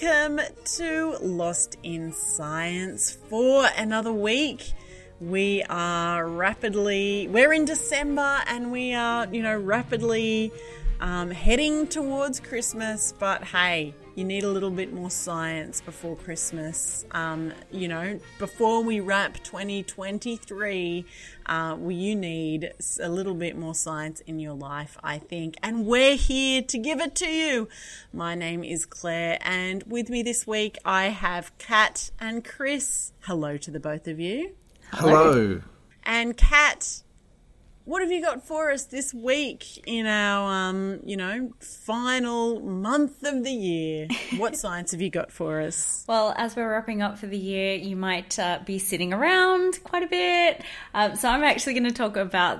Welcome to Lost in Science for another week. We are rapidly, we're in December and we are, you know, rapidly um, heading towards Christmas, but hey, you need a little bit more science before Christmas. Um, you know, before we wrap 2023, uh, you need a little bit more science in your life, I think. And we're here to give it to you. My name is Claire, and with me this week, I have Kat and Chris. Hello to the both of you. Hello. And Kat, what have you got for us this week in our, um, you know, final month of the year? What science have you got for us? Well, as we're wrapping up for the year, you might uh, be sitting around quite a bit. Um, so I'm actually going to talk about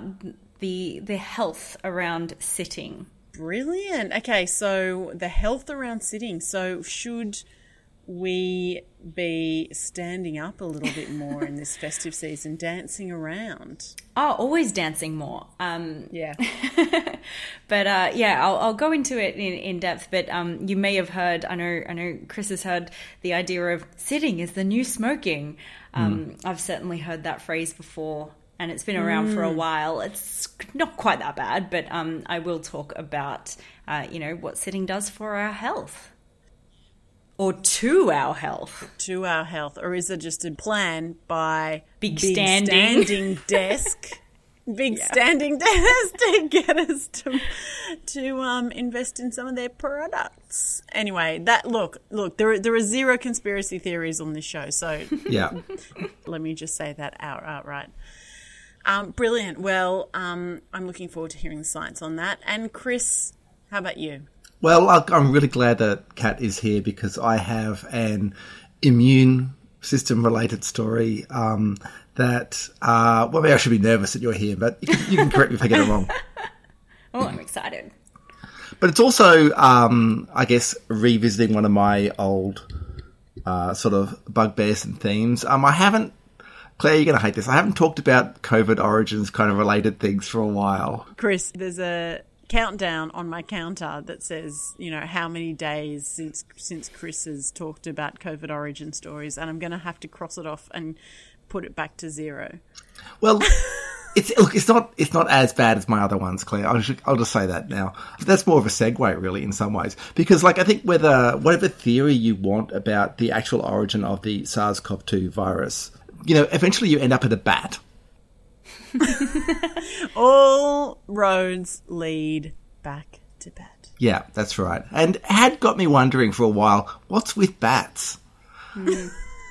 the the health around sitting. Brilliant. Okay, so the health around sitting. So should we be standing up a little bit more in this festive season, dancing around? Oh, always dancing more. Um, Yeah. but uh, yeah, I'll, I'll go into it in, in depth. But um, you may have heard. I know. I know. Chris has heard the idea of sitting is the new smoking. Um, I've certainly heard that phrase before, and it's been around for a while. It's not quite that bad, but um, I will talk about uh, you know what sitting does for our health, or to our health. to our health, or is it just a plan by Big standing. standing desk, big standing desk to get us to to um, invest in some of their products? Anyway, that look, look, there are, there are zero conspiracy theories on this show, so Yeah. let me just say that out outright. Um, brilliant. Well, um, I'm looking forward to hearing the science on that. And Chris, how about you? Well, I- I'm really glad that Kat is here because I have an immune system related story um, that, uh, well, maybe I should be nervous that you're here, but you can, you can correct me if I get it wrong. Oh, I'm excited. But it's also, um, I guess, revisiting one of my old uh, sort of bugbears and themes. Um, I haven't, Claire, you're going to hate this. I haven't talked about COVID origins kind of related things for a while. Chris, there's a countdown on my counter that says, you know, how many days since since Chris has talked about COVID origin stories, and I'm going to have to cross it off and put it back to zero. Well, it's look, it's not it's not as bad as my other ones, Claire. I'll just, I'll just say that now. That's more of a segue, really, in some ways, because like I think whether whatever theory you want about the actual origin of the SARS-CoV-2 virus, you know, eventually you end up at a bat. All roads lead back to bat. Yeah, that's right. And it had got me wondering for a while, what's with bats?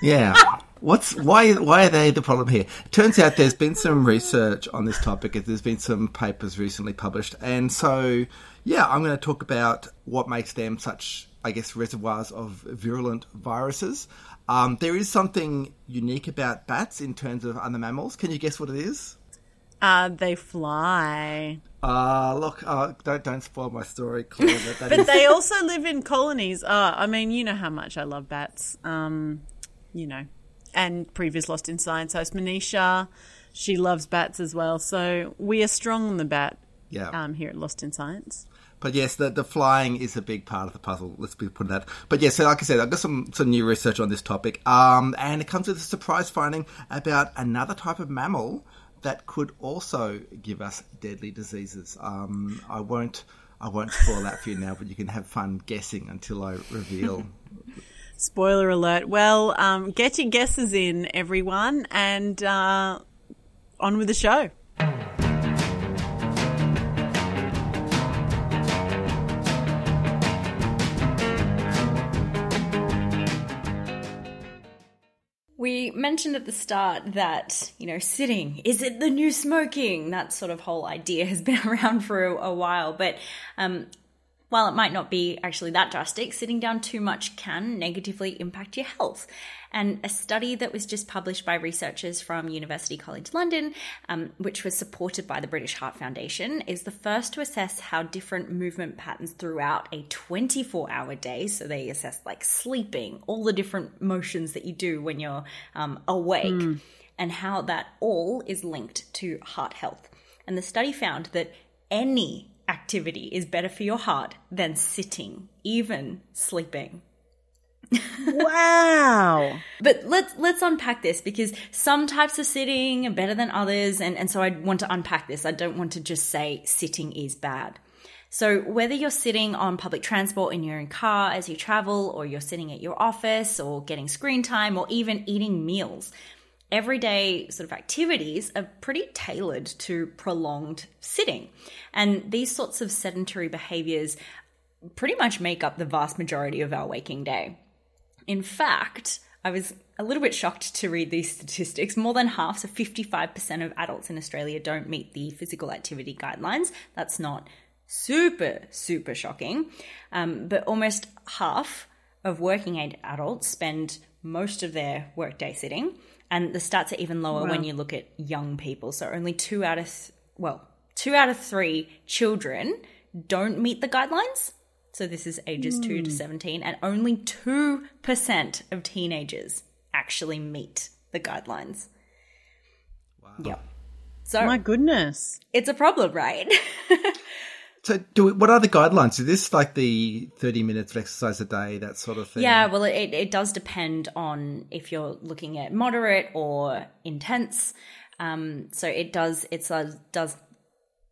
yeah. What's why why are they the problem here? Turns out there's been some research on this topic. There's been some papers recently published, and so yeah, I'm going to talk about what makes them such, I guess, reservoirs of virulent viruses. Um, there is something unique about bats in terms of other mammals. Can you guess what it is? Uh, they fly. Uh, look, uh, don't don't spoil my story, Claire. That But is- they also live in colonies. Uh, I mean, you know how much I love bats. Um, you know, and previous Lost in Science host Manisha, she loves bats as well. So we are strong on the bat yeah. um, here at Lost in Science. But yes, the, the flying is a big part of the puzzle. Let's be put that. But yes, so like I said, I've got some, some new research on this topic, um, and it comes with a surprise finding about another type of mammal that could also give us deadly diseases. Um, I won't I won't spoil that for you now, but you can have fun guessing until I reveal. Spoiler alert. Well, um, get your guesses in, everyone, and uh, on with the show. Mentioned at the start that, you know, sitting, is it the new smoking? That sort of whole idea has been around for a, a while. But um, While it might not be actually that drastic, sitting down too much can negatively impact your health. And a study that was just published by researchers from University College London, um, which was supported by the British Heart Foundation, is the first to assess how different movement patterns throughout a 24 hour day. So they assess like sleeping, all the different motions that you do when you're um, awake, mm. and how that all is linked to heart health. And the study found that any activity is better for your heart than sitting, even sleeping. wow. But let's let's unpack this because some types of sitting are better than others and, and so I want to unpack this. I don't want to just say sitting is bad. So whether you're sitting on public transport in your own car as you travel or you're sitting at your office or getting screen time or even eating meals, everyday sort of activities are pretty tailored to prolonged sitting. And these sorts of sedentary behaviors pretty much make up the vast majority of our waking day. In fact, I was a little bit shocked to read these statistics. More than half, so 55% of adults in Australia don't meet the physical activity guidelines. That's not super, super shocking. Um, but almost half of working age adults spend most of their workday sitting. And the stats are even lower wow. when you look at young people. So only two out of, th- well, two out of three children don't meet the guidelines. So this is ages mm. 2 to hmm. 17, and only 2% of teenagers actually meet the guidelines. Wow. Yep. So, my goodness. It's a problem, right? So, do what are the guidelines? Is this like the thirty minutes of exercise a day, that sort of thing? Yeah, well, it, it does depend on if you're looking at moderate or intense. Um, so it does it does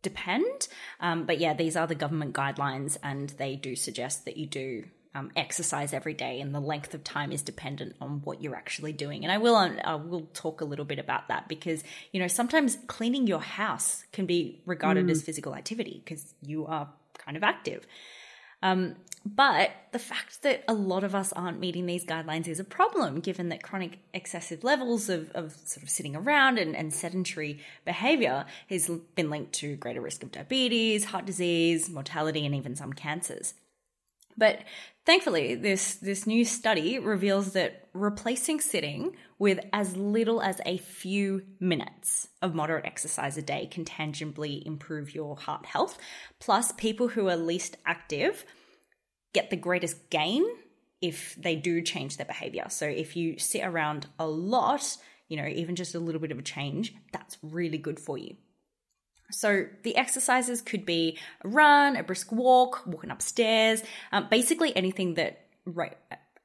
depend, um, but yeah, these are the government guidelines, and they do suggest that you do um, exercise every day, and the length of time is dependent on what you're actually doing. And I will I will talk a little bit about that because you know sometimes cleaning your house can be regarded mm. as physical activity because you are kind of active. Um, but the fact that a lot of us aren't meeting these guidelines is a problem, given that chronic excessive levels of, of sort of sitting around and, and sedentary behavior has been linked to greater risk of diabetes, heart disease, mortality, and even some cancers. But thankfully, this, this new study reveals that replacing sitting with as little as a few minutes of moderate exercise a day can tangibly improve your heart health. Plus, people who are least active get the greatest gain if they do change their behavior. So if you sit around a lot, you know, even just a little bit of a change, that's really good for you. So the exercises could be a run, a brisk walk, walking upstairs, um, basically anything that right,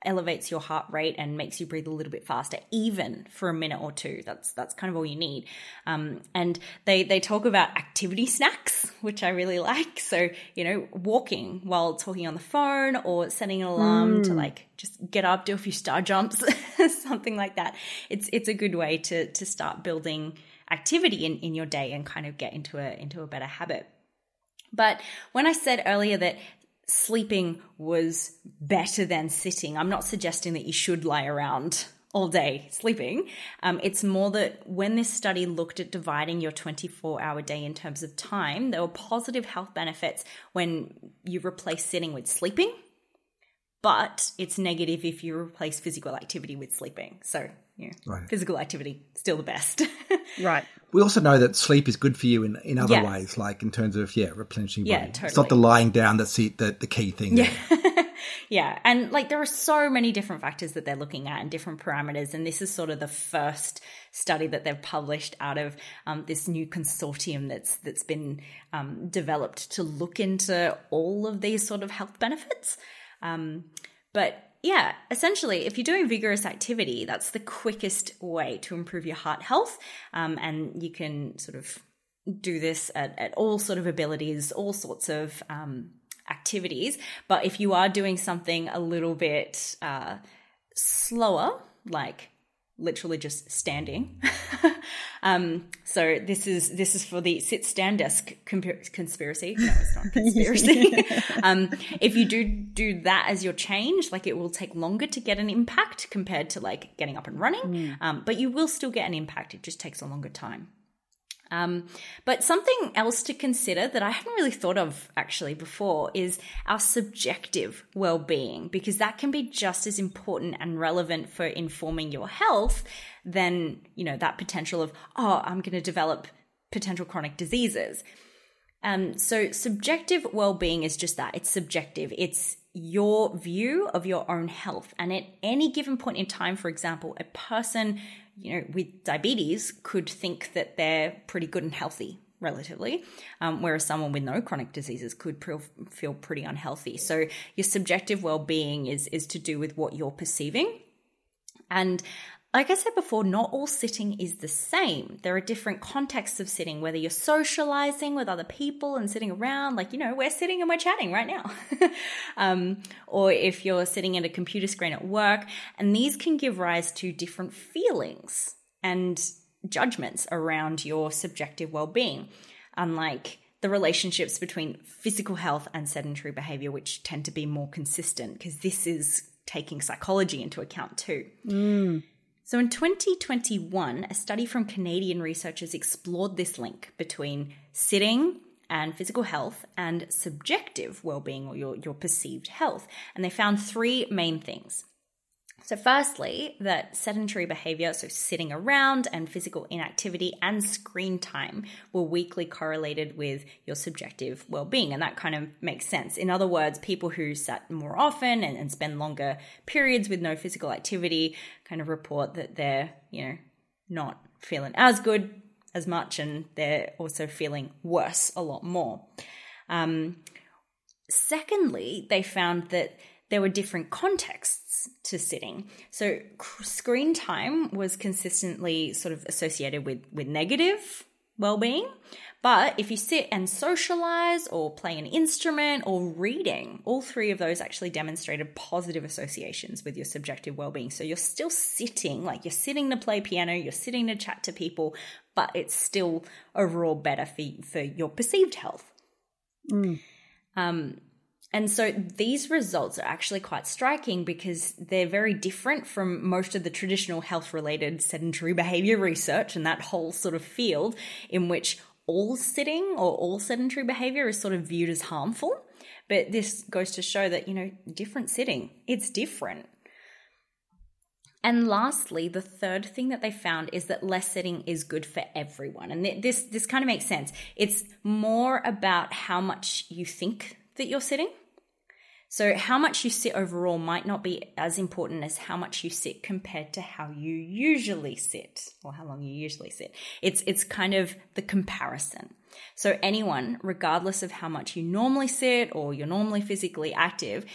elevates your heart rate and makes you breathe a little bit faster, even for a minute or two. That's that's kind of all you need. Um, and they they talk about activity snacks, which I really like. So you know, walking while talking on the phone or setting an alarm mm. to like just get up, do a few star jumps, something like that. It's it's a good way to to start building activity in, in your day and kind of get into a into a better habit. But when I said earlier that sleeping was better than sitting, I'm not suggesting that you should lie around all day sleeping. Um, it's more that when this study looked at dividing your 24 hour day in terms of time, there were positive health benefits when you replace sitting with sleeping, but it's negative if you replace physical activity with sleeping. So yeah, right. physical activity still the best. right. We also know that sleep is good for you in, in other yeah. ways, like in terms of yeah, replenishing. Yeah, body. totally. It's not the lying down that's the the, the key thing. Yeah. yeah, and like there are so many different factors that they're looking at and different parameters, and this is sort of the first study that they've published out of um, this new consortium that's that's been um, developed to look into all of these sort of health benefits. Um, but yeah, essentially, if you're doing vigorous activity, that's the quickest way to improve your heart health. Um, and you can sort of do this at, at all sort of abilities, all sorts of um, activities. But if you are doing something a little bit uh, slower, like literally just standing. um, so this is this is for the sit stand desk conspiracy. No, it's not conspiracy. um, if you do do that as your change, like it will take longer to get an impact compared to like getting up and running, mm. um, but you will still get an impact. It just takes a longer time. Um, but something else to consider that I hadn't really thought of actually before is our subjective well being, because that can be just as important and relevant for informing your health than, you know, that potential of, oh, I'm going to develop potential chronic diseases. Um, so subjective well-being is just that. It's subjective. It's your view of your own health. And at any given point in time, for example, a person, you know, with diabetes could think that they're pretty good and healthy relatively, um, whereas someone with no chronic diseases could feel pretty unhealthy. So your subjective well-being is is to do with what you're perceiving. And like I said before, not all sitting is the same. There are different contexts of sitting, whether you're socializing with other people and sitting around, like, you know, we're sitting and we're chatting right now. um, or if you're sitting at a computer screen at work. And these can give rise to different feelings and judgments around your subjective well being, unlike the relationships between physical health and sedentary behavior, which tend to be more consistent, because this is taking psychology into account too. Mm. So in 2021, a study from Canadian researchers explored this link between sitting and physical health and subjective well-being or your, your perceived health. And they found three main things. So, firstly, that sedentary behavior, so sitting around and physical inactivity and screen time, were weakly correlated with your subjective well being. And that kind of makes sense. In other words, people who sat more often and, and spend longer periods with no physical activity kind of report that they're, you know, not feeling as good as much and they're also feeling worse a lot more. Um, secondly, they found that there were different contexts to sitting. So screen time was consistently sort of associated with with negative well-being. But if you sit and socialize or play an instrument or reading, all three of those actually demonstrated positive associations with your subjective well-being. So you're still sitting, like you're sitting to play piano, you're sitting to chat to people, but it's still overall better for, for your perceived health. Mm. Um, and so these results are actually quite striking because they're very different from most of the traditional health related sedentary behavior research and that whole sort of field in which all sitting or all sedentary behavior is sort of viewed as harmful. But this goes to show that, you know, different sitting, it's different. And lastly, the third thing that they found is that less sitting is good for everyone. And this this kind of makes sense. It's more about how much you think that you're sitting so, how much you sit overall might not be as important as how much you sit compared to how you usually sit or how long you usually sit. It's, it's kind of the comparison. So, anyone, regardless of how much you normally sit or you're normally physically active,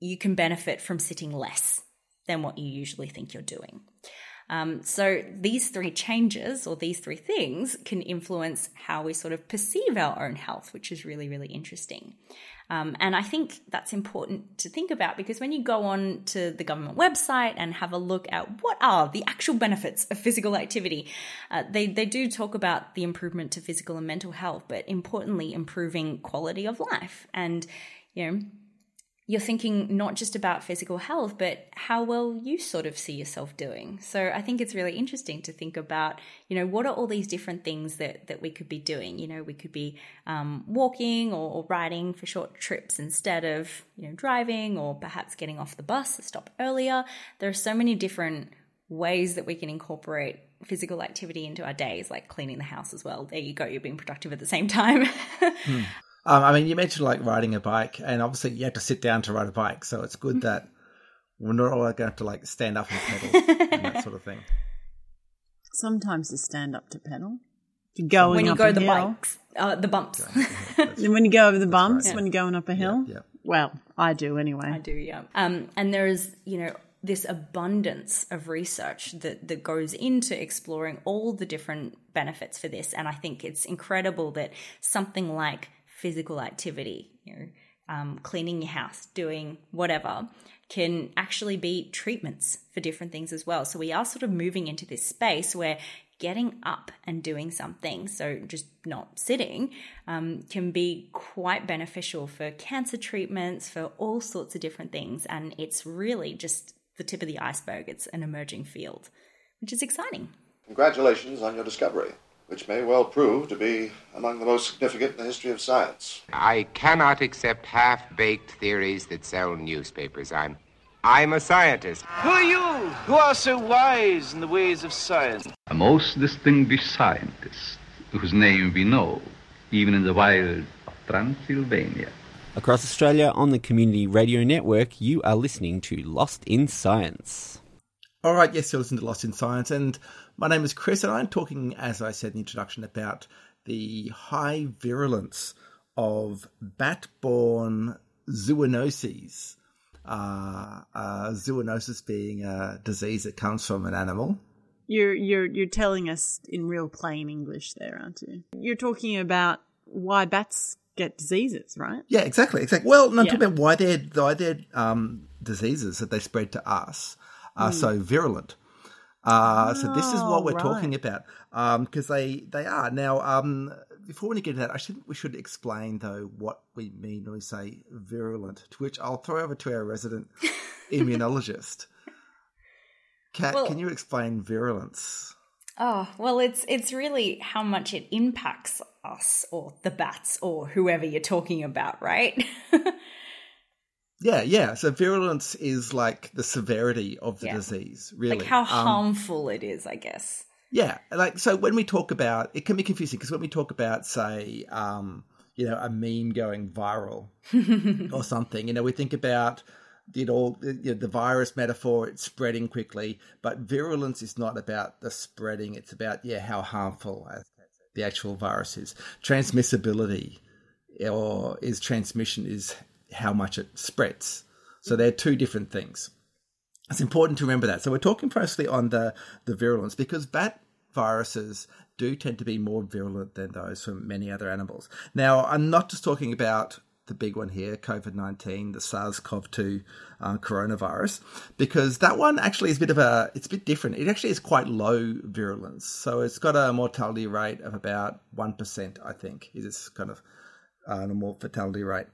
you can benefit from sitting less than what you usually think you're doing. Um, so these three changes or these three things can influence how we sort of perceive our own health, which is really, really interesting. Um, and I think that's important to think about because when you go on to the government website and have a look at what are the actual benefits of physical activity, uh, they, they do talk about the improvement to physical and mental health, but importantly, improving quality of life. And, you know, you're thinking not just about physical health, but how well you sort of see yourself doing. So I think it's really interesting to think about, you know, what are all these different things that that we could be doing? You know, we could be um, walking or, or, riding for short trips instead of you know driving, or perhaps getting off the bus to stop earlier. There are so many different ways that we can incorporate physical activity into our days, like cleaning the house as well. There you go, you're being productive at the same time. hmm. Um, I mean, you mentioned like riding a bike, and obviously you have to sit down to ride a bike, so it's good that we're not all going to have to like stand up and pedal and that sort of thing. Sometimes you stand up to pedal. You're going when you go the hill. bikes, uh, the bumps. when you go over the bumps, right. when you're going up a hill. Yeah, yeah. Well, I do anyway. I do, yeah. Um, and there is, you know, this abundance of research that, that goes into exploring all the different benefits for this. And I think it's incredible that something like physical activity, you know, um, cleaning your house, doing whatever, can actually be treatments for different things as well. So we are sort of moving into this space where getting up and doing something, so just not sitting, um, can be quite beneficial for cancer treatments, for all sorts of different things. And it's really just the tip of the iceberg. It's an emerging field, which is exciting. Congratulations on your discovery. Which may well prove to be among the most significant in the history of science. I cannot accept half-baked theories that sell newspapers. I'm I'm a scientist. Who are you who are so wise in the ways of science? A most distinguished scientist whose name we know, even in the wild of Transylvania. Across Australia on the Community Radio Network, you are listening to Lost in Science. All right, yes, you're listening to Lost in Science, and my name is Chris, and I'm talking, as I said in the introduction, about the high virulence of bat borne zoonoses uh, uh, zoonosis being a disease that comes from an animal. You're you're you're telling us in real plain English there, aren't you? You're talking about why bats get diseases, right? Yeah, exactly, exactly. Well, no, I'm yeah. talking about why their why their um, diseases that they spread to us are mm. so virulent. Uh, oh, so this is what we're right. talking about because um, they they are now. Um, before we get into that, I should we should explain though what we mean when we say virulent. To which I'll throw over to our resident immunologist. Kat, well, can you explain virulence? Oh well, it's it's really how much it impacts us or the bats or whoever you're talking about, right? yeah, yeah. So virulence is like the severity of the yeah. disease, really. Like how um, harmful it is, I guess. Yeah, like so when we talk about it can be confusing because when we talk about say um, you know a meme going viral or something, you know we think about you know, the virus metaphor it's spreading quickly, but virulence is not about the spreading; it's about yeah how harmful the actual virus is. Transmissibility or is transmission is how much it spreads. So they're two different things. It's important to remember that. So we're talking mostly on the, the virulence because bat viruses do tend to be more virulent than those from many other animals. Now, I'm not just talking about the big one here, COVID 19, the SARS CoV 2 uh, coronavirus, because that one actually is a bit of a, it's a bit different. It actually is quite low virulence. So it's got a mortality rate of about 1%, I think, is its kind of uh, normal fatality rate.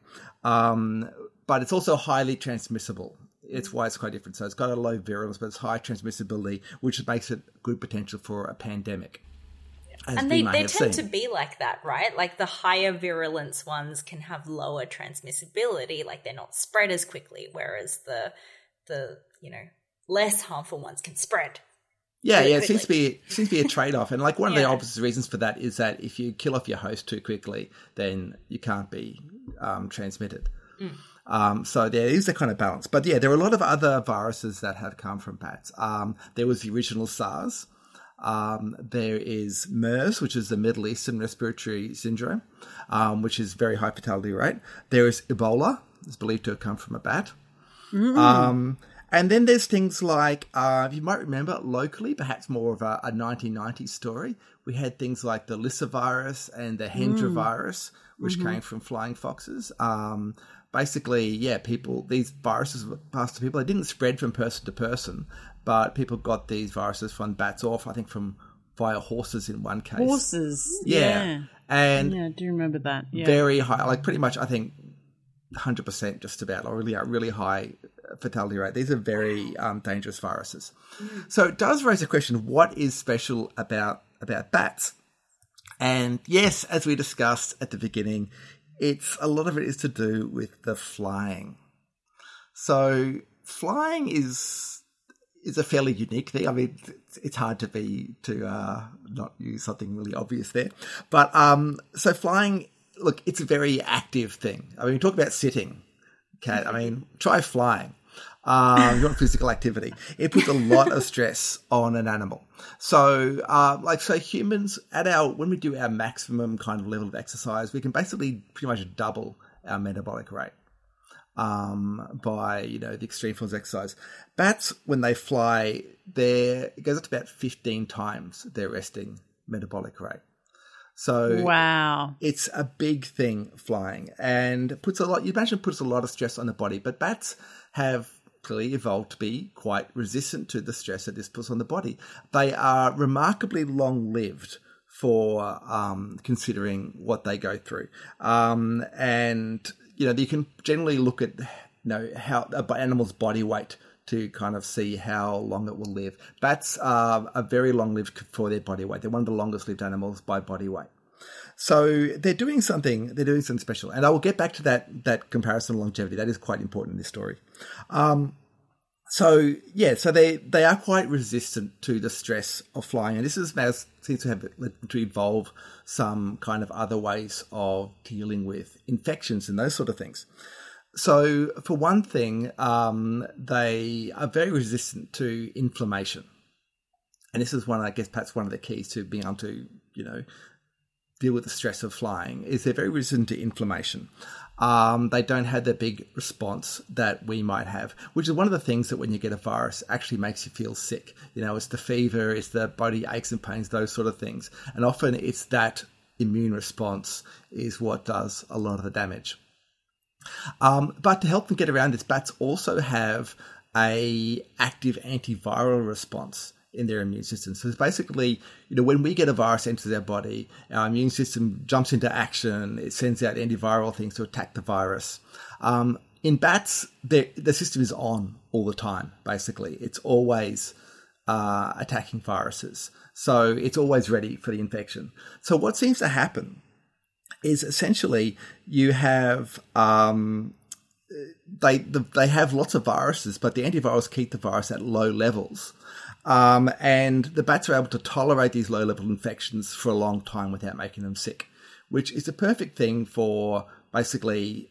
Um, but it's also highly transmissible it's why it's quite different. So it's got a low virulence, but it's high transmissibility, which makes it good potential for a pandemic. And they, they tend seen. to be like that, right? Like the higher virulence ones can have lower transmissibility, like they're not spread as quickly, whereas the the you know less harmful ones can spread. Yeah, yeah, it seems to be seems to be a trade off, and like one yeah. of the obvious reasons for that is that if you kill off your host too quickly, then you can't be um, transmitted. Mm. Um, so there is a kind of balance. But yeah, there are a lot of other viruses that have come from bats. Um, there was the original SARS. Um, there is MERS, which is the Middle Eastern Respiratory Syndrome, um, which is very high fatality rate. There is Ebola, is believed to have come from a bat. Mm. And then there's things like, uh, you might remember locally, perhaps more of a, a 1990s story, we had things like the lyssavirus and the Hendra mm. virus, which mm-hmm. came from flying foxes. Um, basically, yeah, people these viruses passed to people. They didn't spread from person to person, but people got these viruses from bats off. I think from via horses in one case. Horses, yeah, yeah. and yeah, I do remember that. Yeah. Very high, like pretty much, I think, hundred percent, just about, or really, really high fatality rate. These are very um, dangerous viruses. Mm. So it does raise a question: What is special about about bats? And yes, as we discussed at the beginning, it's a lot of it is to do with the flying. So flying is is a fairly unique thing. I mean, it's hard to be to uh, not use something really obvious there, but um, so flying. Look, it's a very active thing. I mean, we talk about sitting, Kat. I mean, try flying um, you want physical activity. It puts a lot of stress on an animal. So, uh, like, so humans at our when we do our maximum kind of level of exercise, we can basically pretty much double our metabolic rate um, by you know the extreme forms of exercise. Bats, when they fly, they it goes up to about fifteen times their resting metabolic rate. So wow, it's a big thing flying, and puts a lot. You imagine puts a lot of stress on the body, but bats have evolved to be quite resistant to the stress that this puts on the body. They are remarkably long lived for um, considering what they go through. Um, and, you know, you can generally look at, you know, how an animal's body weight to kind of see how long it will live. Bats are, are very long lived for their body weight. They're one of the longest lived animals by body weight. So they're doing something. They're doing something special, and I will get back to that that comparison of longevity. That is quite important in this story. Um, so yeah, so they they are quite resistant to the stress of flying, and this is seems to have to evolve some kind of other ways of dealing with infections and those sort of things. So for one thing, um, they are very resistant to inflammation, and this is one, I guess, perhaps one of the keys to being able to you know deal with the stress of flying is they're very resistant to inflammation. Um, they don't have the big response that we might have, which is one of the things that when you get a virus actually makes you feel sick. You know, it's the fever, it's the body aches and pains, those sort of things. And often it's that immune response is what does a lot of the damage. Um, but to help them get around this, bats also have a active antiviral response in their immune system. So it's basically, you know, when we get a virus into their body, our immune system jumps into action. It sends out antiviral things to attack the virus. Um, in bats, the system is on all the time. Basically, it's always uh, attacking viruses, so it's always ready for the infection. So what seems to happen is essentially you have um, they they have lots of viruses, but the antivirals keep the virus at low levels. Um, and the bats are able to tolerate these low level infections for a long time without making them sick, which is a perfect thing for basically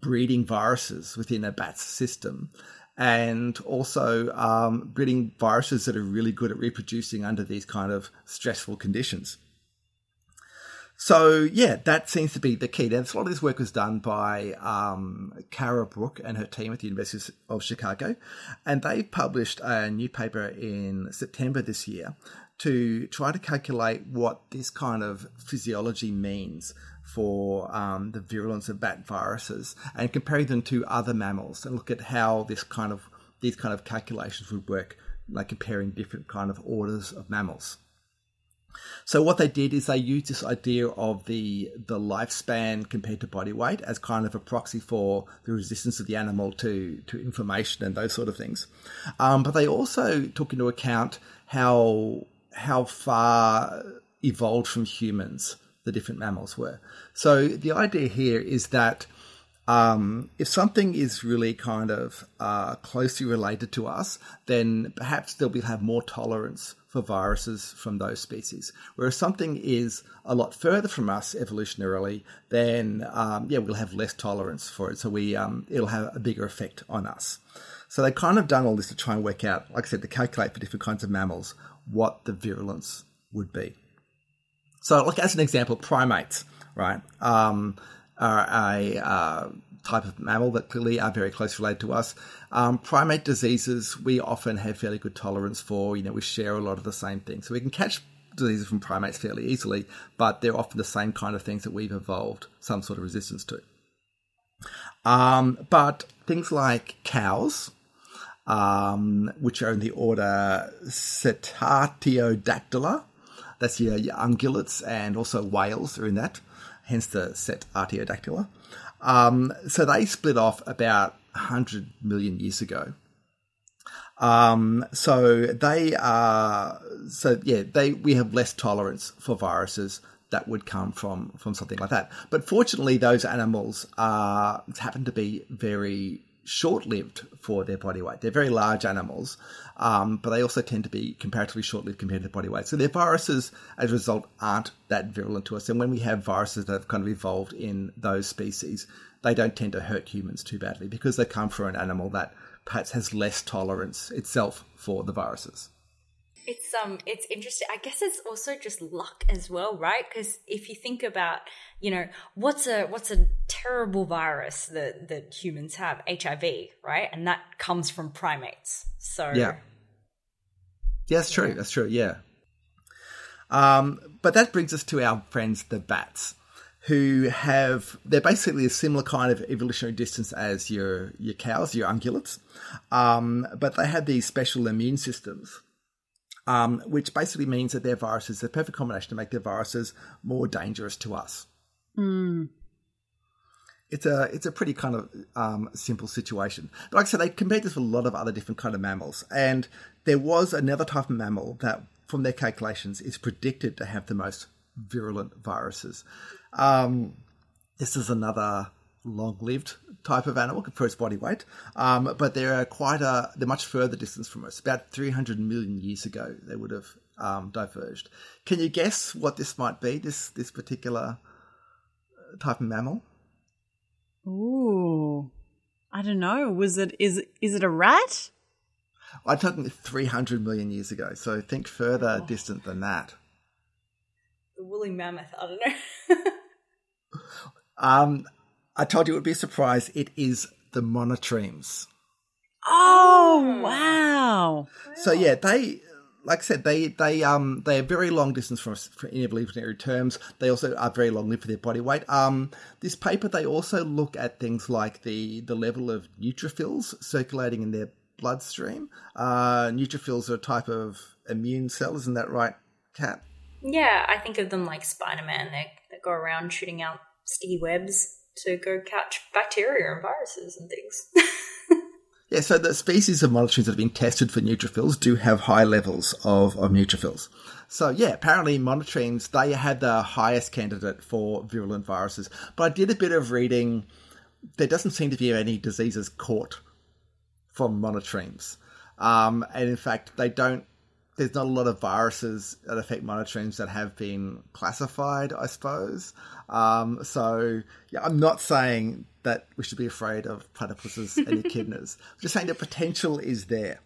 breeding viruses within a bat's system and also um, breeding viruses that are really good at reproducing under these kind of stressful conditions. So yeah, that seems to be the key. Now, a lot of this work was done by um, Cara Brook and her team at the University of Chicago, and they published a new paper in September this year to try to calculate what this kind of physiology means for um, the virulence of bat viruses and comparing them to other mammals and look at how this kind of these kind of calculations would work, like comparing different kind of orders of mammals. So what they did is they used this idea of the the lifespan compared to body weight as kind of a proxy for the resistance of the animal to to inflammation and those sort of things. Um, but they also took into account how how far evolved from humans the different mammals were. So the idea here is that um, if something is really kind of uh, closely related to us, then perhaps they'll be, have more tolerance for viruses from those species. Whereas something is a lot further from us evolutionarily, then um, yeah, we'll have less tolerance for it. So we um, it'll have a bigger effect on us. So they kind of done all this to try and work out, like I said, to calculate for different kinds of mammals what the virulence would be. So, like as an example, primates, right? Um, are a uh, type of mammal that clearly are very close related to us. Um, primate diseases we often have fairly good tolerance for. You know, we share a lot of the same things, so we can catch diseases from primates fairly easily, but they're often the same kind of things that we've evolved some sort of resistance to. Um, but things like cows, um, which are in the order Cetartiodactyla, that's your, your ungulates, and also whales are in that hence the set Artiodactyla. Um, so they split off about 100 million years ago. Um, so they are, so yeah, they, we have less tolerance for viruses that would come from, from something like that. But fortunately, those animals are, happen to be very short lived for their body weight. They're very large animals, um, but they also tend to be comparatively short lived compared to body weight. So their viruses, as a result, aren't that virulent to us. And when we have viruses that have kind of evolved in those species, they don't tend to hurt humans too badly because they come from an animal that perhaps has less tolerance itself for the viruses. It's um, it's interesting. I guess it's also just luck as well, right? Because if you think about, you know, what's a what's a terrible virus that that humans have, HIV, right? And that comes from primates. So yeah, yeah, that's true. That's true. Yeah. Um, but that brings us to our friends, the bats, who have they're basically a similar kind of evolutionary distance as your your cows, your ungulates, um, but they have these special immune systems um, which basically means that their viruses, the perfect combination to make their viruses more dangerous to us. Mm. It's a it's a pretty kind of um, simple situation. But like I said, they compared this with a lot of other different kind of mammals, and there was another type of mammal that, from their calculations, is predicted to have the most virulent viruses. Um, this is another long-lived type of animal for its body weight, um, but they're quite a they're much further distance from us. About 300 million years ago, they would have um, diverged. Can you guess what this might be? This this particular type of mammal? Ooh, I don't know. Was it is is it a rat? I'm talking 300 million years ago, so think further oh. distant than that. The woolly mammoth. I don't know. um, I told you it would be a surprise. It is the monotremes. Oh wow! So yeah, they like I said, they they um they are very long distance from, in evolutionary terms. They also are very long lived for their body weight. Um, this paper they also look at things like the the level of neutrophils circulating in their bloodstream. Uh, neutrophils are a type of immune cell, isn't that right, Kat? Yeah, I think of them like Spider Man. They they go around shooting out sticky webs to go catch bacteria and viruses and things. Yeah, so the species of monotremes that have been tested for neutrophils do have high levels of, of neutrophils. So yeah, apparently monotremes, they had the highest candidate for virulent viruses. But I did a bit of reading. There doesn't seem to be any diseases caught from monotremes. Um, and in fact, they don't, there's not a lot of viruses that affect monotremes that have been classified, I suppose. Um, so yeah, I'm not saying that we should be afraid of platypuses and echidnas. Just saying the potential is there.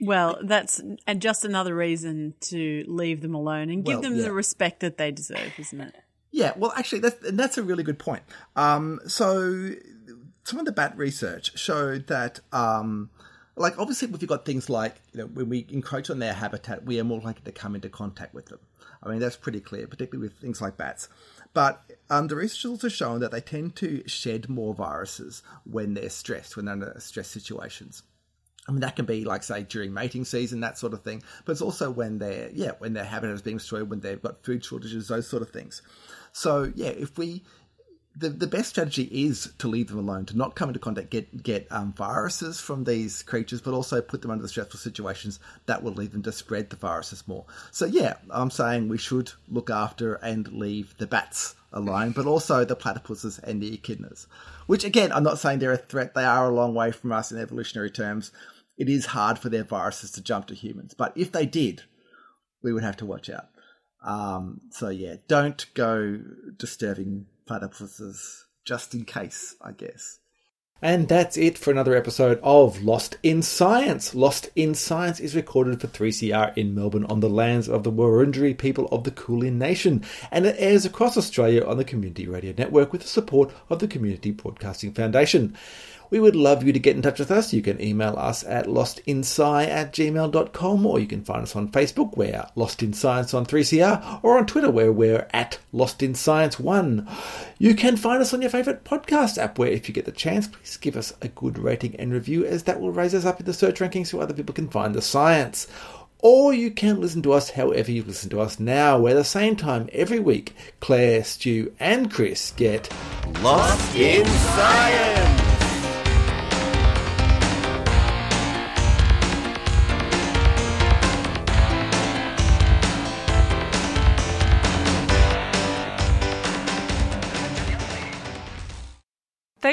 Well, that's and just another reason to leave them alone and give well, them yeah. the respect that they deserve, isn't it? Yeah, well, actually, that's, that's a really good point. Um, so, some of the bat research showed that, um, like, obviously, if you've got things like, you know, when we encroach on their habitat, we are more likely to come into contact with them. I mean, that's pretty clear, particularly with things like bats. But um, the research has shown that they tend to shed more viruses when they're stressed, when they're under stress situations. I mean, that can be like, say, during mating season, that sort of thing. But it's also when they're, yeah, when their habitat is being destroyed, when they've got food shortages, those sort of things. So, yeah, if we the, the best strategy is to leave them alone, to not come into contact, get get um, viruses from these creatures, but also put them under the stressful situations that will lead them to spread the viruses more. So yeah, I'm saying we should look after and leave the bats alone, but also the platypuses and the echidnas. Which again, I'm not saying they're a threat; they are a long way from us in evolutionary terms. It is hard for their viruses to jump to humans, but if they did, we would have to watch out. Um, so yeah, don't go disturbing platypuses just in case, I guess. And that's it for another episode of Lost in Science. Lost in Science is recorded for 3CR in Melbourne on the lands of the Wurundjeri people of the Kulin Nation, and it airs across Australia on the Community Radio Network with the support of the Community Broadcasting Foundation. We would love you to get in touch with us. You can email us at lostinsci at gmail.com or you can find us on Facebook, we're Lost in Science on 3CR, or on Twitter, where we're at Lost in Science 1. You can find us on your favourite podcast app, where if you get the chance, please give us a good rating and review, as that will raise us up in the search rankings so other people can find the science or you can listen to us however you listen to us now, where the same time every week, Claire, Stu, and Chris get Lost in Science!